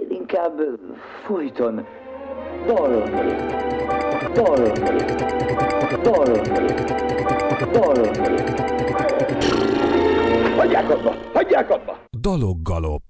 Én inkább folyton dalolnék, dalolnék, dalolnék, dalolnék. Hagyják abba, hagyják abba! Daloggalop.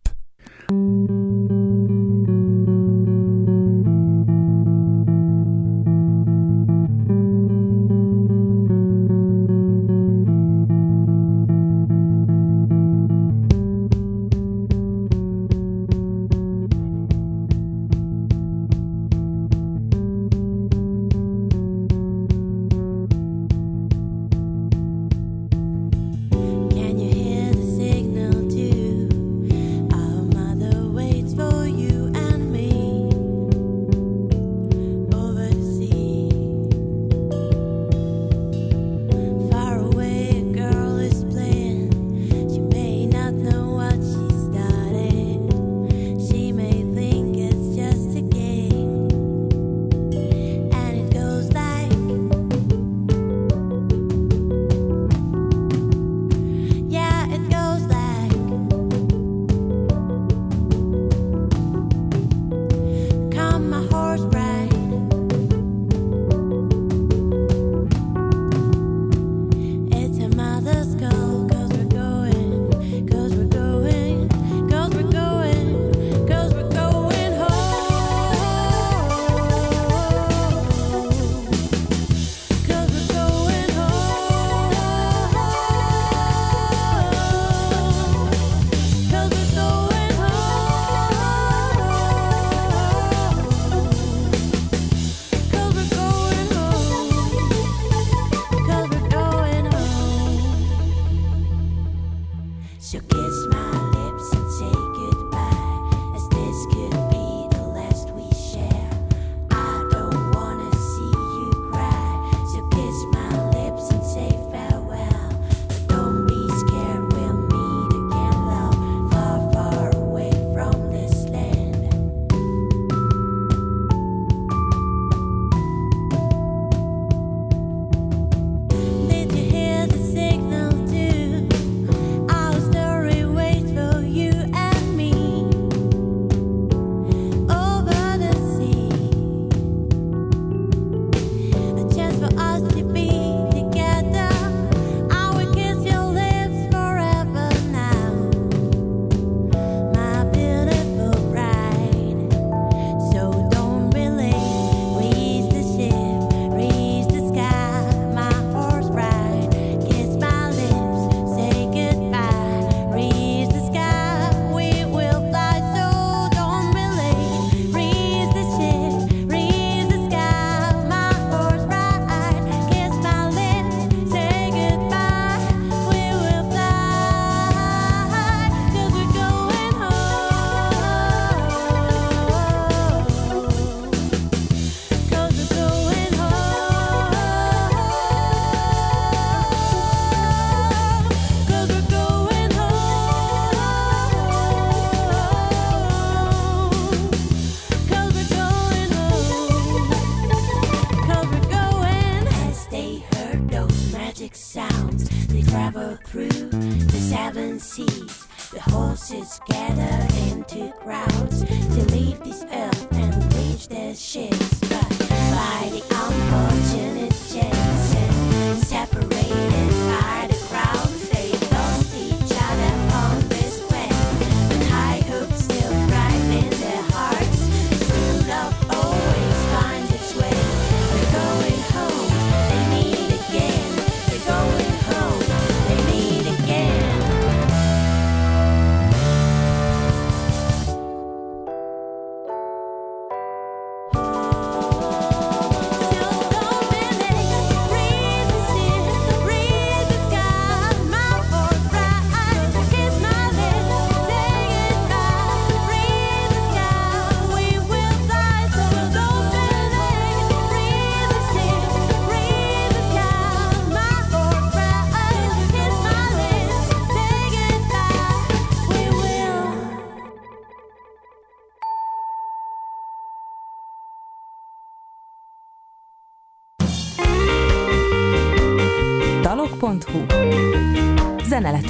voices gather into crowds.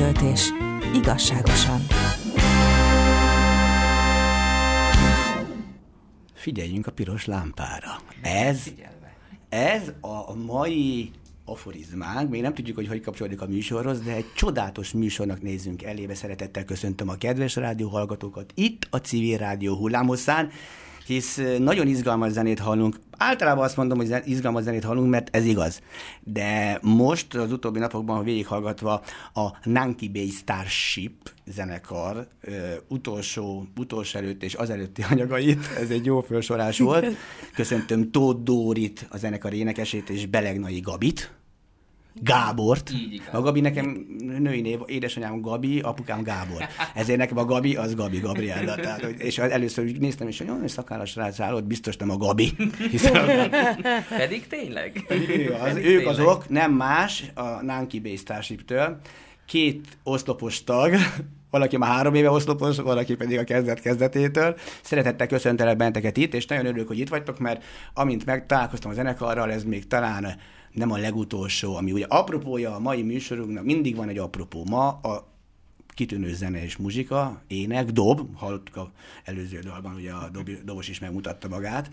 töltés. Igazságosan. Figyeljünk a piros lámpára. Ez, ez a mai aforizmánk, még nem tudjuk, hogy hogy kapcsolódik a műsorhoz, de egy csodálatos műsornak nézünk elébe. Szeretettel köszöntöm a kedves rádió hallgatókat itt a Civil Rádió hullámhosszán hisz nagyon izgalmas zenét hallunk. Általában azt mondom, hogy izgalmas zenét hallunk, mert ez igaz. De most az utóbbi napokban végighallgatva a Nanki Bay Starship zenekar ö, utolsó, utolsó előtt és az előtti anyagait, ez egy jó felsorás volt. Köszöntöm Tóth Dórit, a zenekar énekesét, és Belegnai Gabit. Gábort. Így igaz. A Gabi nekem női név, édesanyám Gabi, apukám Gábor. Ezért nekem a Gabi az Gabi Gabriella. Tehát, és először úgy néztem, és hogy olyan szakállas srác állott, biztos nem a Gabi. Hiszen Pedig tényleg. ő az, Pedig ők tényleg. azok, nem más, a Nanki Starship-től. Két oszlopos tag, valaki már három éve oszlopos, valaki pedig a kezdet kezdetétől. Szeretettel köszöntelek benneteket itt, és nagyon örülök, hogy itt vagytok, mert amint megtalálkoztam a zenekarral, ez még talán nem a legutolsó, ami ugye apropója a mai műsorunknak, mindig van egy apropó. Ma a kitűnő zene és muzsika, ének, dob, hallottuk a előző dalban, ugye a dob, dobos is megmutatta magát,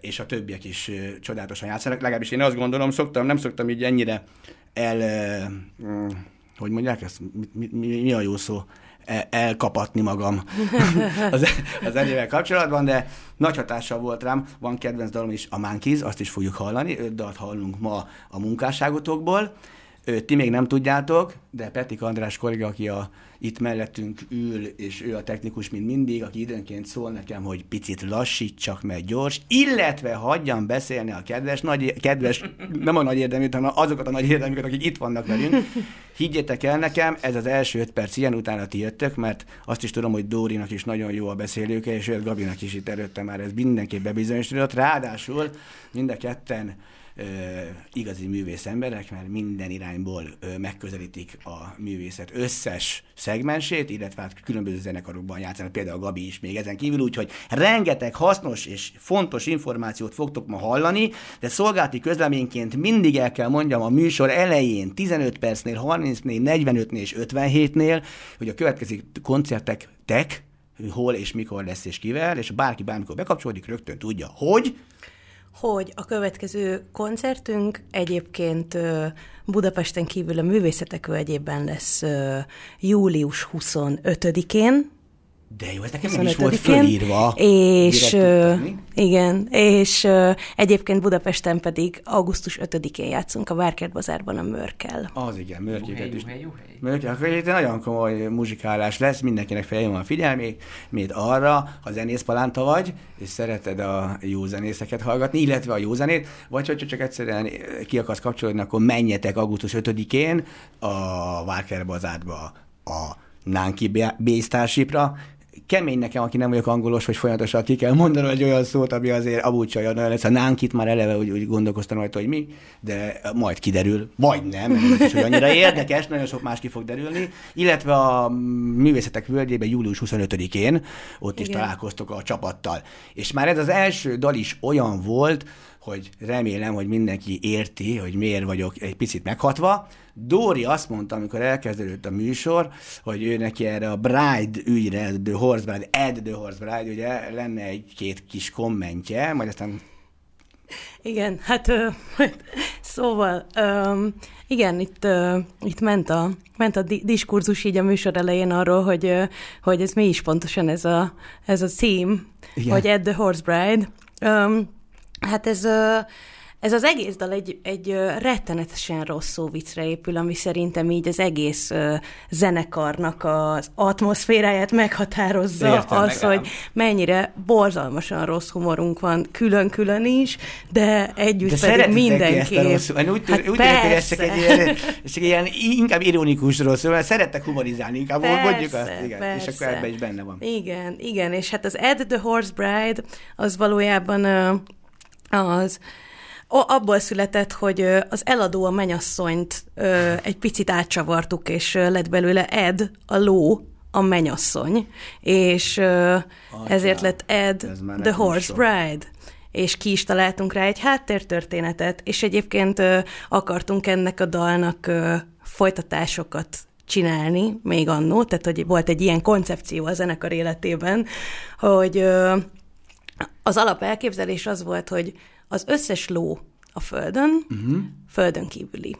és a többiek is csodálatosan játszanak. Legalábbis én azt gondolom, szoktam, nem szoktam így ennyire el, mm, hogy mondják ezt, mi, mi, mi a jó szó? El- elkapatni magam az, az zenével kapcsolatban, de nagy hatással volt rám. Van kedvenc dalom is, a Monkeys, azt is fogjuk hallani. Öt dalt hallunk ma a munkásságotokból. Ti még nem tudjátok, de Petik András kolléga, aki a, itt mellettünk ül, és ő a technikus, mint mindig, aki időnként szól nekem, hogy picit lassítsak meg gyors, illetve hagyjam beszélni a kedves, nagy, kedves nem a nagy érdeműt, hanem azokat a nagy érdeműket, akik itt vannak velünk. Higgyétek el nekem, ez az első öt perc ilyen, utána ti jöttök, mert azt is tudom, hogy Dórinak is nagyon jó a beszélőke, és őt Gabinak is itt előtte már ez mindenképp bebizonyosodott. Ráadásul mind a ketten igazi művész emberek, mert minden irányból megközelítik a művészet összes szegmensét, illetve hát különböző zenekarokban játszanak, például a Gabi is még ezen kívül, úgyhogy rengeteg hasznos és fontos információt fogtok ma hallani, de szolgálati közleményként mindig el kell mondjam a műsor elején 15 percnél, 30-nél, 45-nél és 57-nél, hogy a következő koncertek tek, hol és mikor lesz és kivel, és bárki bármikor bekapcsolódik, rögtön tudja, hogy hogy a következő koncertünk egyébként Budapesten kívül a Művészetek Völgyében lesz július 25-én, de jó, ez nekem nem is volt 25-én, fölírva. És ö, igen, és ö, egyébként Budapesten pedig augusztus 5-én játszunk a Várkert Bazárban a Mörkel. Az igen, mörkéket Juhely, is. Mörké, akkor itt nagyon komoly muzsikálás lesz, mindenkinek feljön a figyelmét, még arra, ha zenészpalánta vagy, és szereted a jó zenészeket hallgatni, illetve a jó zenét, vagy hogyha csak egyszerűen ki akarsz kapcsolódni, akkor menjetek augusztus 5-én a Várker Bazárba a Nanki Bay Starshipra, kemény nekem, aki nem vagyok angolos, hogy folyamatosan ki kell mondanom egy olyan szót, ami azért abúcsaja nagyon lesz. A nánkit már eleve úgy, úgy gondolkoztam rajta, hogy mi, de majd kiderül, vagy nem, biztos, hogy annyira érdekes, nagyon sok más ki fog derülni. Illetve a Művészetek Völgyében július 25-én ott is Igen. találkoztok a csapattal. És már ez az első dal is olyan volt, hogy remélem, hogy mindenki érti, hogy miért vagyok egy picit meghatva. Dóri azt mondta, amikor elkezdődött a műsor, hogy ő neki erre a Bride ügyre, The Horse Bride, Ed The Horse Bride, ugye lenne egy-két kis kommentje, majd aztán Igen, hát ö, szóval, ö, igen, itt, ö, itt ment a, ment a di- diskurzus így a műsor elején arról, hogy, ö, hogy ez mi is pontosan ez a, ez a theme, Igen. hogy Ed the Horse Bride. Ö, hát ez, ö, ez az egész dal egy, egy rettenetesen rossz szóvicre épül, ami szerintem így az egész ö, zenekarnak az atmoszféráját meghatározza, Értem, az, ám. hogy mennyire borzalmasan rossz humorunk van külön-külön is, de együtt de pedig mindenképp. ezt a rossz, én úgy, hát hát úgy tűnik, hogy ez csak persze. egy ilyen, ez csak egy ilyen inkább ironikus rossz, mert szerettek humorizálni, inkább Persze, mondjuk azt, igen, és akkor persze. ebben is benne van. Igen, igen, és hát az Ed the Horse Bride az valójában az abból született, hogy az eladó a menyasszonyt egy picit átcsavartuk, és lett belőle Ed, a ló, a menyasszony, és ö, ezért lett Ed ez the Horse. Bride és ki is találtunk rá egy háttértörténetet, és egyébként ö, akartunk ennek a dalnak ö, folytatásokat csinálni még annó, tehát hogy volt egy ilyen koncepció a zenekar életében, hogy ö, az alap elképzelés az volt, hogy az összes ló a Földön, uh-huh. Földön kívüli,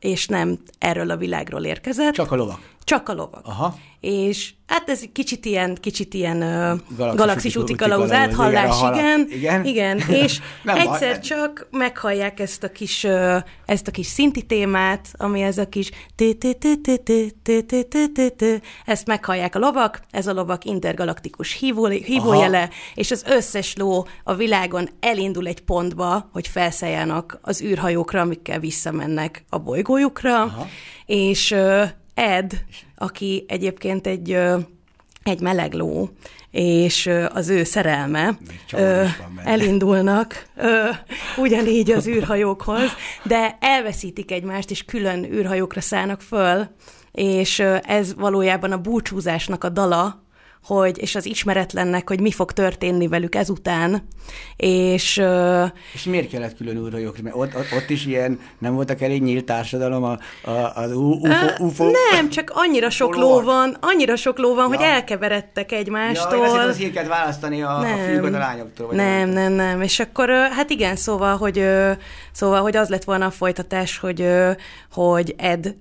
és nem erről a világról érkezett. Csak a lovak. Csak a lovak. Aha. És hát ez kicsit ilyen, kicsit ilyen galaxis, galaxis úti kalauz áthallás, igen, igen, igen, és nem, egyszer nem. csak meghallják ezt a kis, ezt a kis szinti témát, ami ez a kis ezt meghallják a lovak, ez a lovak intergalaktikus hívójele, és az összes ló a világon elindul egy pontba, hogy felszálljanak az űrhajókra, amikkel visszamennek a bolygójukra, és Ed, aki egyébként egy, egy meleg ló, és az ő szerelme ö, elindulnak ö, ugyanígy az űrhajókhoz, de elveszítik egymást, és külön űrhajókra szállnak föl, és ez valójában a búcsúzásnak a dala, hogy, és az ismeretlennek, hogy mi fog történni velük ezután, és És miért kellett külön űrhajók? Mert ott, ott, ott is ilyen, nem voltak elég nyílt társadalom a, a, az UFO, UFO? Nem, csak annyira sok ló van, annyira sok ló van, hogy Ja. elkeveredtek Ja, egymástól. hittem, az hírket választani a, a fiúkat a lányoktól. Vagy nem, tudom. nem, nem. És akkor, hát igen, szóval, hogy, szóval, hogy az lett volna a folytatás, hogy, hogy Ed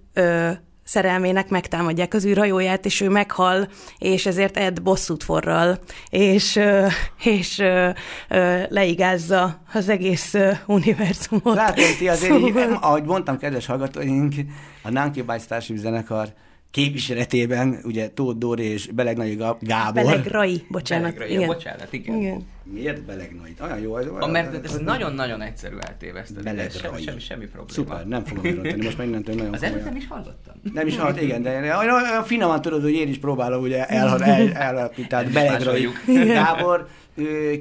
szerelmének megtámadják az űrhajóját, és ő meghal, és ezért Ed bosszút forral, és, és leigázza az egész univerzumot. Látod, ti azért, így, Szóval- ahogy mondtam, kedves hallgatóink, a Nanki Bites Zenekar képviseletében, ugye Tóth Dóri és Belegnagyi Gá- Gábor. Belegrai, bocsánat. Belegrai, igen. bocsánat, igen. igen. Miért Belegnagyi? Olyan jó. Ez, A, mert ez nagyon-nagyon egyszerű eltéveszteni. de Belegrai. Semmi, semmi, semmi probléma. Szuper, nem fogom kirontani, most már innentől nagyon Az előtt nem is hallottam. Nem is halt, igen, de olyan, olyan finoman tudod, hogy én is próbálom ugye elhal, el, elhalapítani. is Belegrai. másoljuk. Gábor,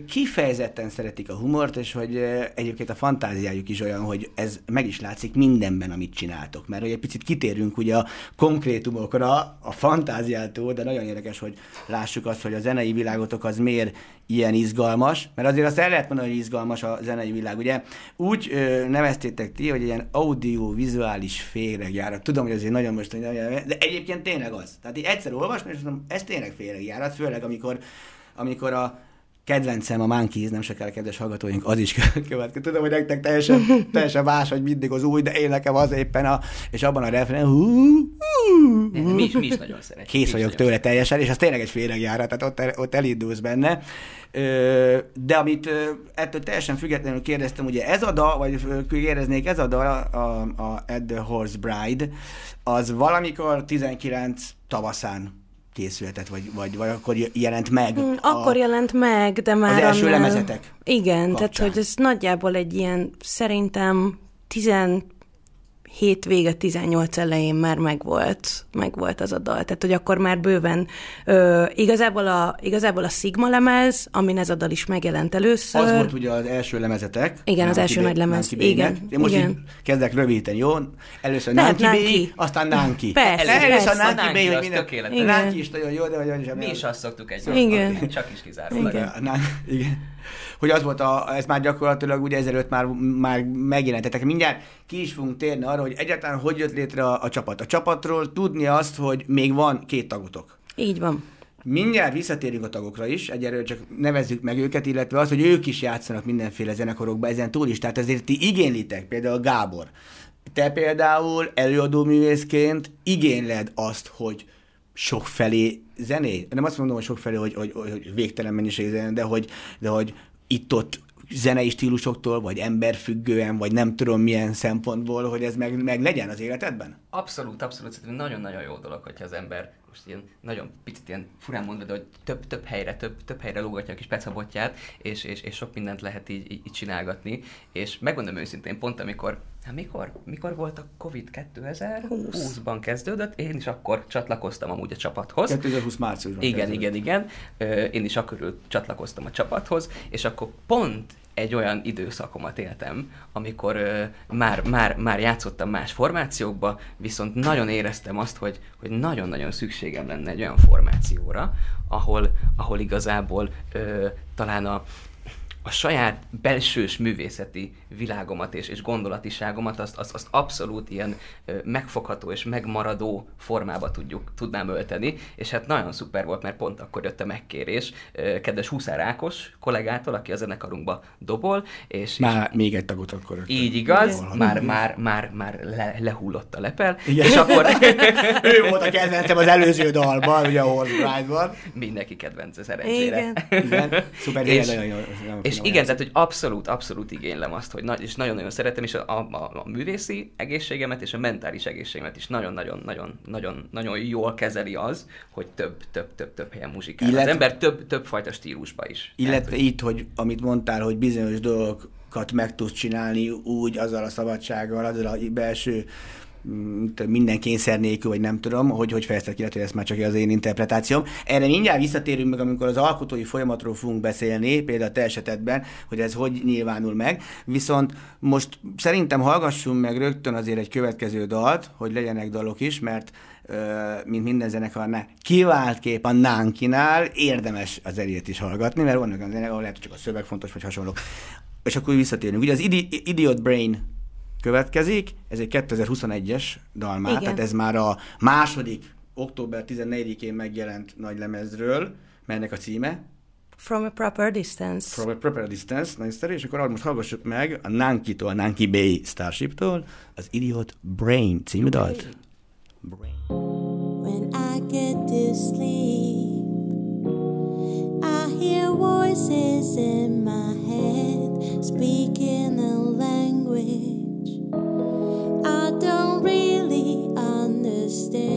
kifejezetten szeretik a humort, és hogy egyébként a fantáziájuk is olyan, hogy ez meg is látszik mindenben, amit csináltok. Mert hogy egy picit kitérünk ugye a konkrétumokra, a fantáziától, de nagyon érdekes, hogy lássuk azt, hogy a zenei világotok az miért ilyen izgalmas, mert azért azt el lehet mondani, hogy izgalmas a zenei világ. Ugye úgy ö, neveztétek ti, hogy ilyen audio-vizuális féregjárat. Tudom, hogy azért nagyon most, de egyébként tényleg az. Tehát így egyszer olvasni, és azt mondom, ez tényleg féregjárat, főleg amikor, amikor a kedvencem a Monkeys, nem sokára kedves hallgatóink, az is következik. Tudom, hogy nektek teljesen, teljesen más, hogy mindig az új, de én nekem az éppen a, és abban a refrén, hú, hú, hú, Mi is, mi is nagyon szeretjük. kész vagyok tőle teljesen, és az tényleg egy féregjárat, tehát ott, el- ott elindulsz benne. De amit ettől teljesen függetlenül kérdeztem, ugye ez a dal, vagy kérdeznék, ez a dal, a, a At the Horse Bride, az valamikor 19 tavaszán készülhetett, vagy, vagy, vagy akkor jelent meg. Mm, Akkor jelent meg, de már az első annál- lemezetek Igen, tehát kapcsán. hogy ez nagyjából egy ilyen, szerintem 17 vége, 18 elején már megvolt, megvolt az a dal. Tehát, hogy akkor már bőven ö, igazából, a, igazából a Sigma lemez, amin ez a dal is megjelent először. Az volt ugye az első lemezetek. Igen, az első Bay- nagy lemez. Igen, Én most igen. így kezdek rövidíteni, jó? Először Nanki Bay, Nanki. aztán Nanki. Persze, Először persze. Nanki Nanki Bay, hogy minden... Nanki is nagyon jó, de hogy is Mi is azt szoktuk egy Igen. Csak is kizárólag. Igen. Hogy az volt, a, ez már gyakorlatilag ugye ezelőtt már, már megjelentetek. Mindjárt ki is fogunk térni arra, hogy egyáltalán hogy jött létre a, a csapat. A csapatról tudni azt, hogy még van két tagotok. Így van. Mindjárt visszatérünk a tagokra is, egyelőre csak nevezzük meg őket, illetve az, hogy ők is játszanak mindenféle zenekarokba ezen túl is. Tehát ezért ti igénylitek, például Gábor. Te például előadó művészként igényled azt, hogy sokfelé zené. Nem azt mondom, hogy sokfelé, hogy, hogy, hogy, végtelen mennyiség zene, de hogy, de hogy itt-ott zenei stílusoktól, vagy emberfüggően, vagy nem tudom milyen szempontból, hogy ez meg, meg legyen az életedben? Abszolút, abszolút. Szerintem nagyon-nagyon jó dolog, hogyha az ember most ilyen nagyon picit ilyen furán mondva, de hogy több, több helyre, több, több helyre lógatja a kis pecabotját, és, és, és sok mindent lehet így, így, így csinálgatni. És megmondom őszintén, pont amikor, hát mikor, mikor volt a Covid 2020-ban kezdődött, én is akkor csatlakoztam amúgy a csapathoz. 2020 márciusban. Igen, kezdődött. igen, igen. Én is akkor csatlakoztam a csapathoz, és akkor pont egy olyan időszakomat éltem, amikor ö, már, már, már játszottam más formációkba, viszont nagyon éreztem azt, hogy, hogy nagyon-nagyon szükségem lenne egy olyan formációra, ahol, ahol igazából ö, talán a, a saját belsős művészeti világomat és, és gondolatiságomat azt, azt, azt abszolút ilyen megfogható és megmaradó formába tudjuk, tudnám ölteni, és hát nagyon szuper volt, mert pont akkor jött a megkérés kedves Huszár Ákos kollégától, aki a zenekarunkba dobol, és, és Már még egy tagot akkor. így igaz, Igen. már, már, már, már le, lehullott a lepel, Igen. és akkor ő volt a kedvencem az előző dalban, ugye a Horse mindenki kedvence szerencsére. Igen. Igen, szuper, És- nagyon, nagyon, nagyon És finom igen, tehát, hogy abszolút, abszolút igénylem azt, hogy nagy, és nagyon-nagyon szeretem, és a, a, a művészi egészségemet és a mentális egészségemet is nagyon-nagyon, nagyon, nagyon, nagyon jól kezeli az, hogy több, több, több, több helyen muzsikál. Illet- Az ember több, több fajta stílusba is. Illetve itt, hogy amit mondtál, hogy bizonyos dolgokat meg tudsz csinálni úgy, azzal a szabadsággal, azzal a belső minden kényszer nélkül, vagy nem tudom, hogy hogy fejezted ki, lehet, hogy ez már csak az én interpretációm. Erre mindjárt visszatérünk meg, amikor az alkotói folyamatról fogunk beszélni, például a te esetedben, hogy ez hogy nyilvánul meg. Viszont most szerintem hallgassunk meg rögtön azért egy következő dalt, hogy legyenek dalok is, mert mint minden zenekarnál, kivált kép a Nánkinál, érdemes az elét is hallgatni, mert vannak olyan zenek, ahol lehet, hogy csak a szöveg fontos, vagy hasonló. És akkor visszatérünk. Ugye az Idi- Idiot Brain következik, ez egy 2021-es dal már, Igen. tehát ez már a második, október 14-én megjelent nagy lemezről, melynek a címe, From a proper distance. Proper, proper Distance, nagyon szerű, és akkor most hallgassuk meg a Nanki-tól, a Nanki Bay Starship-tól az Idiot Brain című dalt. Brain. When I get to sleep, I hear voices in my head speaking a language I don't really understand.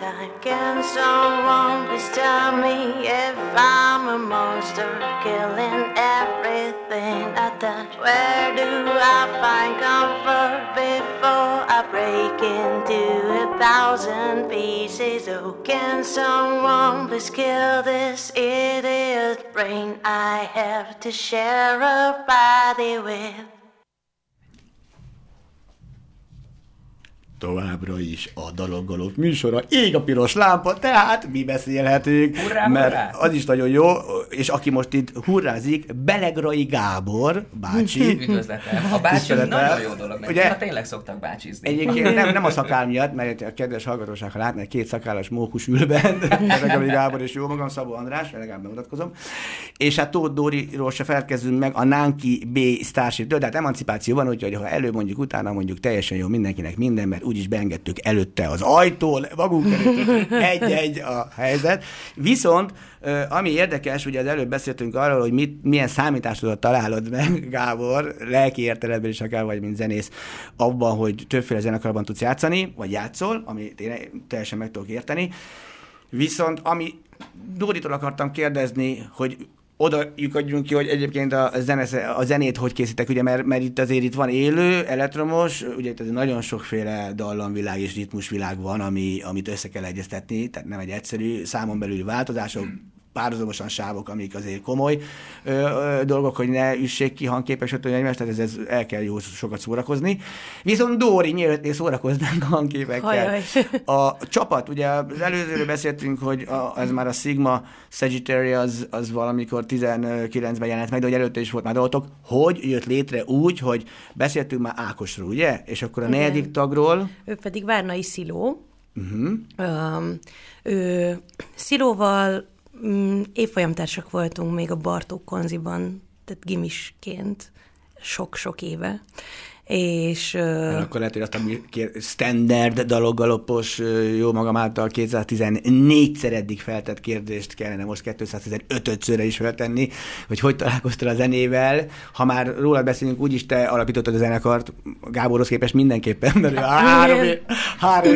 Time. Can someone please tell me if I'm a monster killing everything I touch? Where do I find comfort before I break into a thousand pieces? Oh, can someone please kill this idiot brain I have to share a body with? Továbbra is a daloggalók műsora, ég a piros lámpa, tehát mi beszélhetünk, Hurrá, mert hurrá! az is nagyon jó, és aki most itt hurrázik, Belegrai Gábor bácsi, Üdvözletem. A bácsi nagyon jó dolog, mert Ugye- Ugye? tényleg szoktak bácsizni. Egyébként nem, nem a szakál miatt, mert a kedves hallgatóság, ha látnak, két szakállas mókus ül bent, Belegrai Gábor és jó magam, Szabó András, legalább bemutatkozom, és hát Tóth Dóriról se felkezdünk meg a Nánki B Starship-től, de hát emancipáció van, úgyhogy ha elő mondjuk, utána mondjuk teljesen jó mindenkinek minden, mert úgyis beengedtük előtte az ajtón, magunk előtt egy-egy a helyzet. Viszont, ami érdekes, ugye az előbb beszéltünk arról, hogy mit, milyen számításodat találod meg, Gábor, lelki értelemben is akár vagy, mint zenész, abban, hogy többféle zenekarban tudsz játszani, vagy játszol, amit én teljesen meg tudok érteni. Viszont ami Dóritól akartam kérdezni, hogy oda lyukadjunk ki, hogy egyébként a, zene, a zenét hogy készítek, ugye, mert, mert itt azért itt van élő, elektromos, ugye itt azért nagyon sokféle dallamvilág és ritmusvilág van, ami, amit össze kell egyeztetni, tehát nem egy egyszerű számon belüli változások, párhuzamosan sávok, amik azért komoly ö, ö, dolgok, hogy ne üssék ki hangképesítő egymást, tehát ez, ez el kell jó sokat szórakozni. Viszont Dóri, mielőtt szórakoznánk hangképekkel. Hajaj. A csapat, ugye az előzőről beszéltünk, hogy a, ez már a Sigma Sagittarius az, az valamikor 19-ben jelent meg, de hogy előtte is volt már dolgotok. Hogy jött létre úgy, hogy beszéltünk már Ákosról, ugye? És akkor a Igen. negyedik tagról, Ő pedig Várnai Sziló. uh-huh. Um, ő Szilóval um, évfolyamtársak voltunk még a Bartók konziban, tehát gimisként sok-sok éve. És uh, akkor lehet, hogy azt a kér- standard daloggalopos, jó magam által 214-szer eddig feltett kérdést kellene most 215-szörre is feltenni, hogy hogy találkoztál a zenével. Ha már rólad beszélünk, úgyis te alapítottad a zenekart, Gáborhoz képest mindenképpen, mert ő három, éve, három,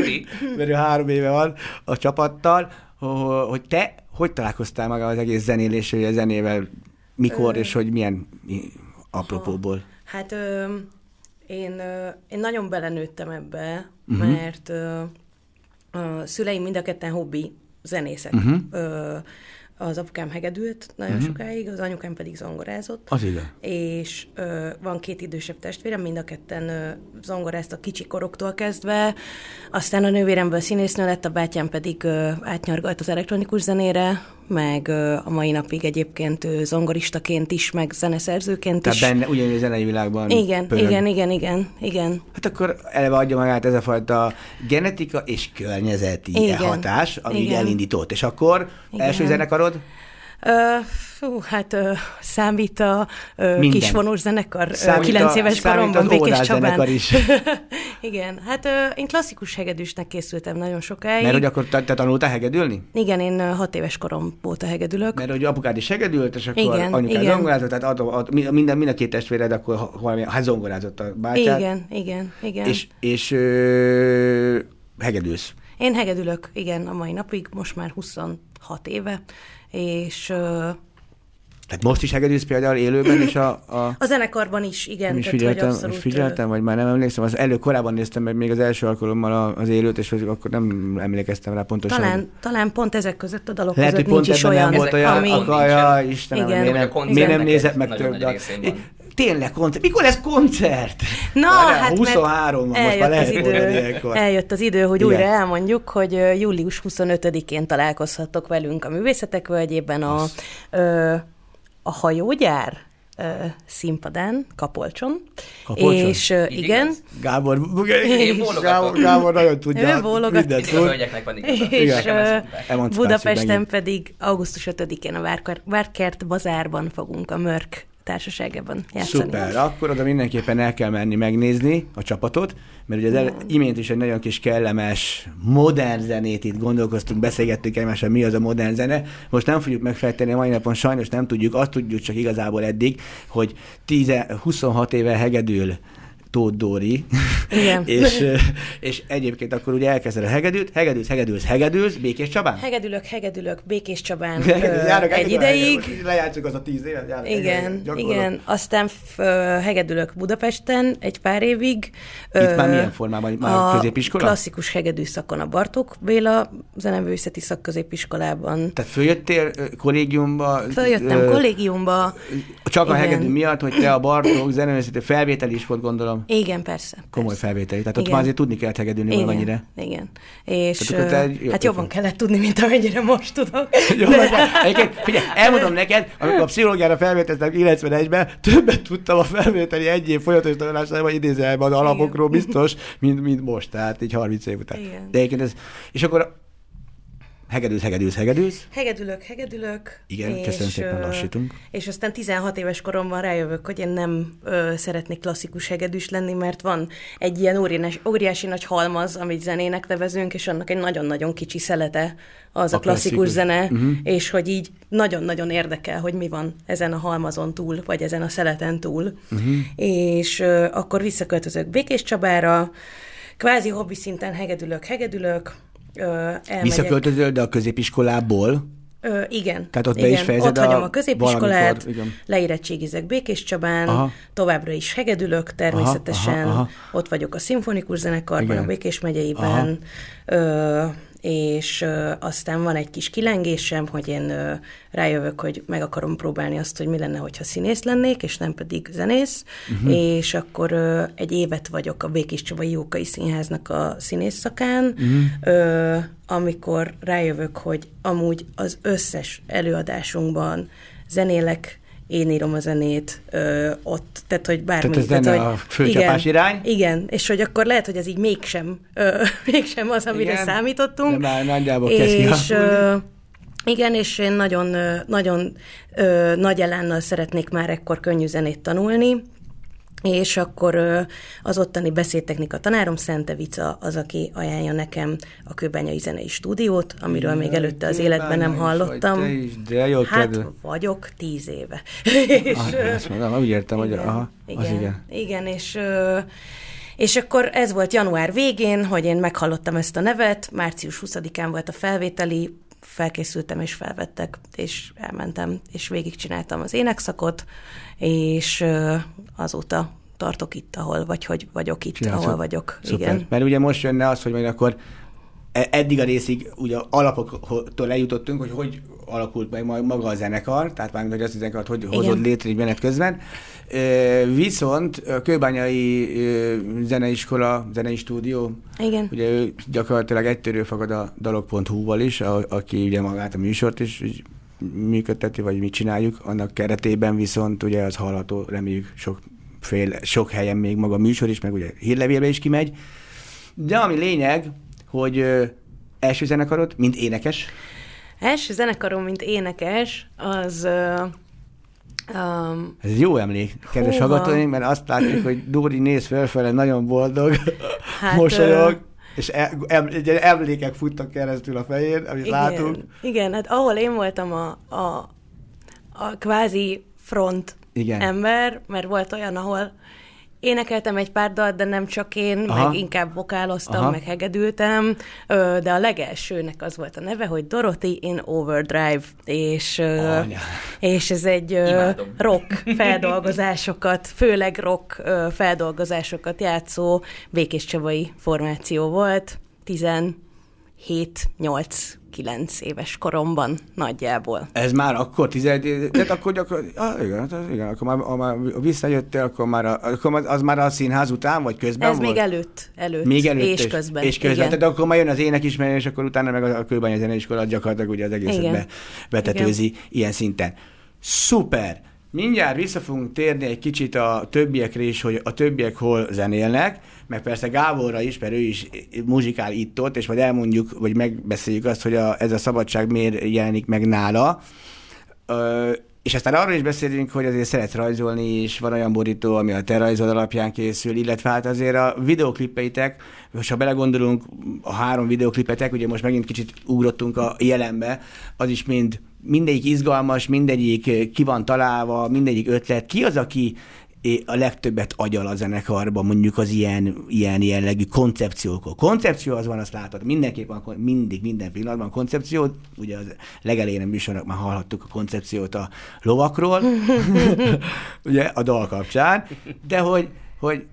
mert ő három éve van a csapattal, ho- hogy te hogy találkoztál maga az egész zenéléssel, vagy a zenével, mikor, és hogy milyen mi- apropóból. Hát ö, én, ö, én nagyon belenőttem ebbe, uh-huh. mert ö, a szüleim mind a ketten hobbi zenészek. Uh-huh. Ö, az apukám hegedült nagyon uh-huh. sokáig, az anyukám pedig zongorázott. Az igaz. És ö, van két idősebb testvérem, mind a ketten ö, zongoráztak kicsi koroktól kezdve, aztán a nővéremből színésznő lett, a bátyám pedig ö, átnyargalt az elektronikus zenére, meg a mai napig egyébként zongoristaként is, meg zeneszerzőként Tehát is. benne ugyanúgy a zenei világban Igen, pörög. igen, igen, igen, igen. Hát akkor eleve adja magát ez a fajta genetika és környezeti Igen, hatás, ami igen. elindított. És akkor Igen. első zenekarod? Ö, fú, hát ö, számít a ö, Minden. kisvonós zenekar Számít kilenc a- éves koromban Békés Csabán. is. Igen, hát ö, én klasszikus hegedűsnek készültem nagyon sokáig. Mert hogy akkor te, te tanultál hegedülni? Igen, én ö, hat éves korom óta hegedülök. Mert hogy apukád is hegedült, és akkor Igen, anyukád igen. zongorázott, tehát ad, ad, minden, mind a két testvéred akkor valami, hát zongorázott a bátyád. Igen, igen, igen. És, és ö, hegedülsz. Én hegedülök, igen, a mai napig, most már 26 éve, és Tehát most is hegedülsz például élőben, és a, a a zenekarban is, igen. Nem is tehát, hogy figyeltem, abszolút, figyeltem, vagy már nem emlékszem. Az elő korábban néztem meg még az első alkalommal az élőt, és akkor nem emlékeztem rá pontosan. Talán, talán pont ezek között a dalok Lehet, között pont nincs is olyan, nem volt olyan, ami... akaja, Istenem, Igen. miért nem, miért nem nézett meg több van. Tényleg koncert. Mikor lesz koncert? Na, Várjál, hát 23 van, most már lehet idő, ilyenkor. eljött az idő, hogy Igen. újra elmondjuk, hogy július 25-én találkozhattok velünk a Művészetek Völgyében a, ö, a hajógyár ö, színpadán, Kapolcson. Kapolcson? És ö, Így igen, igaz? Gábor, Én. Gábor, Gábor nagyon tudja. Ő bólogat. mindent a hölgyeknek van és. Emancipáció Budapesten megint. pedig augusztus 5-én a Várkert, Várkert Bazárban fogunk a Mörk társaságában játszani. Szuper, akkor oda mindenképpen el kell menni megnézni a csapatot, mert ugye az imént is egy nagyon kis kellemes, modern zenét itt gondolkoztunk, beszélgettünk egymással, mi az a modern zene. Most nem fogjuk megfejteni a mai napon, sajnos nem tudjuk, azt tudjuk csak igazából eddig, hogy 10, 26 éve hegedül Tóth Dóri, Igen. és, ö, és egyébként akkor ugye elkezded a hegedűt, hegedűz, hegedűz, hegedűz, Békés Csabán? Hegedülök, hegedülök, Békés Csabán ö, Járok egy ideig. Most Lejátszuk az a tíz évet. járok, Igen, gyakorlok. igen. Aztán f- ö, hegedülök Budapesten egy pár évig. Itt már milyen formában? Már középiskola? klasszikus hegedű szakon a Bartók Béla zeneművészeti szakközépiskolában. Tehát följöttél ö, kollégiumba? Följöttem ö, kollégiumba. Csak a Igen. hegedű miatt, hogy te a Bartók zeneművészeti felvétel is volt, gondolom. Igen, persze. Komoly persze. felvételi. Tehát ott Igen. már azért tudni kellett hegedülni valamennyire. igen. És Tehát ö, egy- jó, hát jobban kellett tudni, mint amennyire most tudok. Jó, de... Egyébként, figyelj, elmondom neked, amikor a pszichológiára felvételeztem 91-ben, többet tudtam a felvételi egy év folyamatos tanulásában, vagy idézelben az alapokról biztos, mint, mint most, tehát így 30 év után. Igen. De egyébként ez, és akkor hegedűz, hegedűz, hegedűz. Hegedülök, hegedülök. Igen, köszönöm szépen, lassítunk. És aztán 16 éves koromban rájövök, hogy én nem ö, szeretnék klasszikus hegedűs lenni, mert van egy ilyen óriási, óriási nagy halmaz, amit zenének nevezünk, és annak egy nagyon-nagyon kicsi szelete az a, A klasszikus, klasszikus. zene, uh-huh. és hogy így nagyon-nagyon érdekel, hogy mi van ezen a halmazon túl, vagy ezen a szeleten túl. Uh-huh. És ö, akkor visszaköltözök Békés Csabára, kvázi hobbi szinten hegedülök, hegedülök, elmegyek. Visszaköltözöl, de a középiskolából. Ö, igen. Tehát ott be igen. is fejezed Ott hagyom a- a középiskolát, valamikor, igen. leérettségizek Békés Csabán, Aha. aha. továbbra is hegedülök természetesen, Aha, aha, aha. ott vagyok a szimfonikus zenekarban, Igen. a Békés megyeiben, ö, és ö, aztán van egy kis kilengésem, hogy én ö, rájövök, hogy meg akarom próbálni azt, hogy mi lenne, hogyha színész lennék, és nem pedig zenész, uh-huh. és akkor ö, egy évet vagyok a Békés Csabai Jókai Színháznak a színész szakán, uh-huh. ö, amikor rájövök, hogy amúgy az összes előadásunkban zenélek, én írom a zenét ö, ott, tehát hogy bármi. Tehát ez lenne hogy, a főcsapás igen, irány? Igen, és hogy akkor lehet, hogy ez így mégsem, ö, mégsem az, amire Igen, számítottunk. de már nagyjából És ö, igen, és én nagyon, nagyon ö, nagy elánnal szeretnék már ekkor könnyű zenét tanulni, és akkor az ottani beszédtechnika tanárom, Szente Vica az, aki ajánlja nekem a Kőbányai Zenei Stúdiót, amiről még előtte az életben nem vagy hallottam. te is, de jó hát kedve. vagyok tíz éve. és, Ah, ö, ezt mondom, úgy értem, hogy aha, az igen. igen, és, és akkor ez volt január végén, hogy én meghallottam ezt a nevet, március 20-án volt a felvételi, felkészültem és felvettek, és elmentem, és végigcsináltam az énekszakot, és azóta tartok itt, ahol, vagy hogy vagyok itt, Csinálsz, ahol vagyok. Szuper. Igen. Mert ugye most jönne az, hogy majd akkor e- eddig a részig ugye alapoktól eljutottunk, hogy hogy alakult meg ma- maga a zenekar, tehát már hogy azt a zenekart hogy Igen. hozod létre egy menet közben. Viszont a Kőbányai Zeneiskola, Zenei Stúdió, Igen. ugye ő gyakorlatilag egytörő fagad a dalok.hu-val is, a, aki ugye magát a műsort is működteti, vagy mi csináljuk, annak keretében viszont ugye az hallható, reméljük sok, fél, sok helyen még maga a műsor is, meg ugye hírlevélbe is kimegy. De ami lényeg, hogy első zenekarod, mint énekes, Első zenekarom, mint énekes, az... Um, ez jó emlék, kedves Húha. hallgatóink, mert azt látjuk, hogy Dóri néz fölfele, nagyon boldog, Hát, mosolyog, ö, és egy emlékek futtak keresztül a fején, amit látunk. igen, igen, hát ahol én voltam a, a, a kvázi front Igen. ember, mert volt olyan, ahol énekeltem egy pár dalt, de nem csak én, Aha. Meg inkább vokáloztam, Aha. Meg hegedültem, de a legelsőnek az volt a neve, hogy Dorothy in Overdrive, és, Anya. és ez egy Imádom. rock feldolgozásokat, főleg rock feldolgozásokat játszó Békés Csavai formáció volt, 17 8 9 éves koromban nagyjából. Ez már akkor 11, tehát akkor gyakorlatilag, ah, igen, hát az, igen, akkor már, ha már visszajöttél, akkor már, a, akkor az már a színház után, vagy közben Ez volt? még előtt, előtt, Még előtt és is. közben. És közben, igen. tehát akkor már jön az ének ismerés, és akkor utána meg a, a kőbánya zeneiskola gyakorlatilag ugye az egészet Igen. be, betetőzi ilyen szinten. Szuper! Mindjárt vissza fogunk térni egy kicsit a többiekre is, hogy a többiek hol zenélnek, meg persze Gáborra is, mert ő is muzsikál itt-ott, és majd elmondjuk, vagy megbeszéljük azt, hogy a, ez a szabadság miért jelenik meg nála. Ö, és aztán arról is beszélünk, hogy azért szeretsz rajzolni, és van olyan borító, ami a te rajzod alapján készül, illetve hát azért a videoklippeitek, most ha belegondolunk, a három videoklipetek, ugye most megint kicsit ugrottunk a jelenbe, az is mind mindegyik izgalmas, mindegyik ki van találva, mindegyik ötlet. Ki az, aki a legtöbbet agyal a zenekarban, mondjuk az ilyen, ilyen jellegű koncepciókon. Koncepció az van, azt látod, mindenképp van, mindig, minden pillanatban koncepció, ugye az legelején a műsornak már hallhattuk a koncepciót a lovakról, ugye a dal kapcsán, de hogy, hogy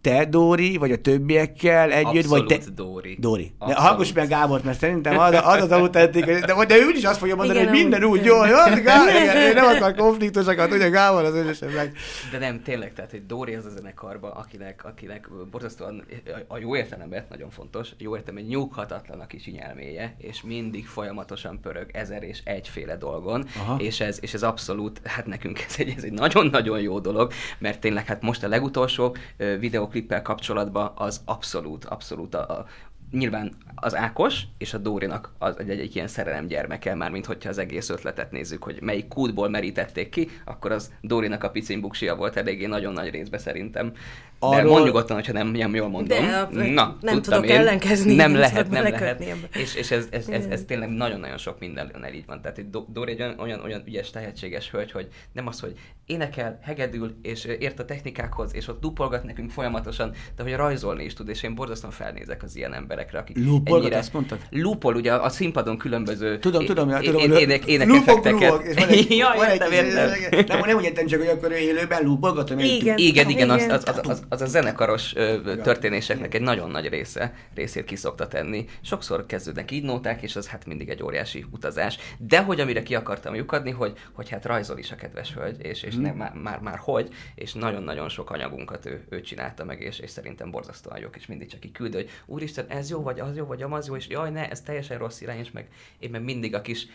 te, Dóri, vagy a többiekkel együtt, vagy te... Abszolút Dóri. Dóri. De Abszolút. hallgass meg Gábort, mert szerintem az az, az autentikus, de, de ő is azt fogja mondani, Igen, hogy minden úgy jó, jó, igen, ő nem akar konfliktusokat, ugye Gábor az ősösen meg. De nem, tényleg, tehát, hogy Dóri az a zenekarban, akinek, akinek borzasztóan a jó értelemben nagyon fontos, jó értelemben nyughatatlan a kis nyelméje, és mindig folyamatosan pörög ezer és egyféle dolgon, Aha. és ez, és ez abszolút, hát nekünk ez egy, ez egy nagyon-nagyon jó dolog, mert tényleg hát most a legutolsó ö, videoklippel kapcsolatban az abszolút, abszolút a, a Nyilván az Ákos és a Dórinak az egy, egy, egy ilyen szerelem gyermeke, már mint hogyha az egész ötletet nézzük, hogy melyik kútból merítették ki, akkor az Dórinak a picin buksia volt eléggé nagyon nagy részbe szerintem. De Arról- mondj nyugodtan, hogyha nem, nem jól mondom. De, Na, nem tudok én. ellenkezni, Nem lehet, nem lehet. ebbe. És, és ez, ez, ez, ez, Igen. tényleg nagyon-nagyon sok mindennel így van. Tehát Do- Dóri egy olyan, olyan, olyan ügyes, tehetséges hölgy, hogy nem az, hogy énekel, hegedül, és ért a technikákhoz, és ott dupolgat nekünk folyamatosan, de hogy rajzolni is tud, és én borzasztóan felnézek az ilyen emberekre, akik Lúpolgat, azt mondtad? Lúpol, ugye a színpadon különböző Tudom, tudom, ja, tudom. ének, lúpok, énekefekteket. ja, értem, kis- értem. Nem, nem úgy értem csak, hogy akkor élőben lúpolgatom. Igen. Igen, igen, az, Igen. az, az, az, az a zenekaros történéseknek egy nagyon nagy része, részét ki szokta tenni. Sokszor kezdődnek így nóták, és az hát mindig egy óriási utazás. De hogy amire ki akartam lyukadni, hogy, hogy hát rajzol is a kedves hölgy, és, és nem, már, már, már hogy, és nagyon-nagyon sok anyagunkat ő, ő csinálta meg, és, és szerintem borzasztóan jók, és mindig csak így küld, hogy úristen, ez jó, vagy az jó, vagy az jó, és jaj, ne, ez teljesen rossz irány, és meg én meg mindig a kis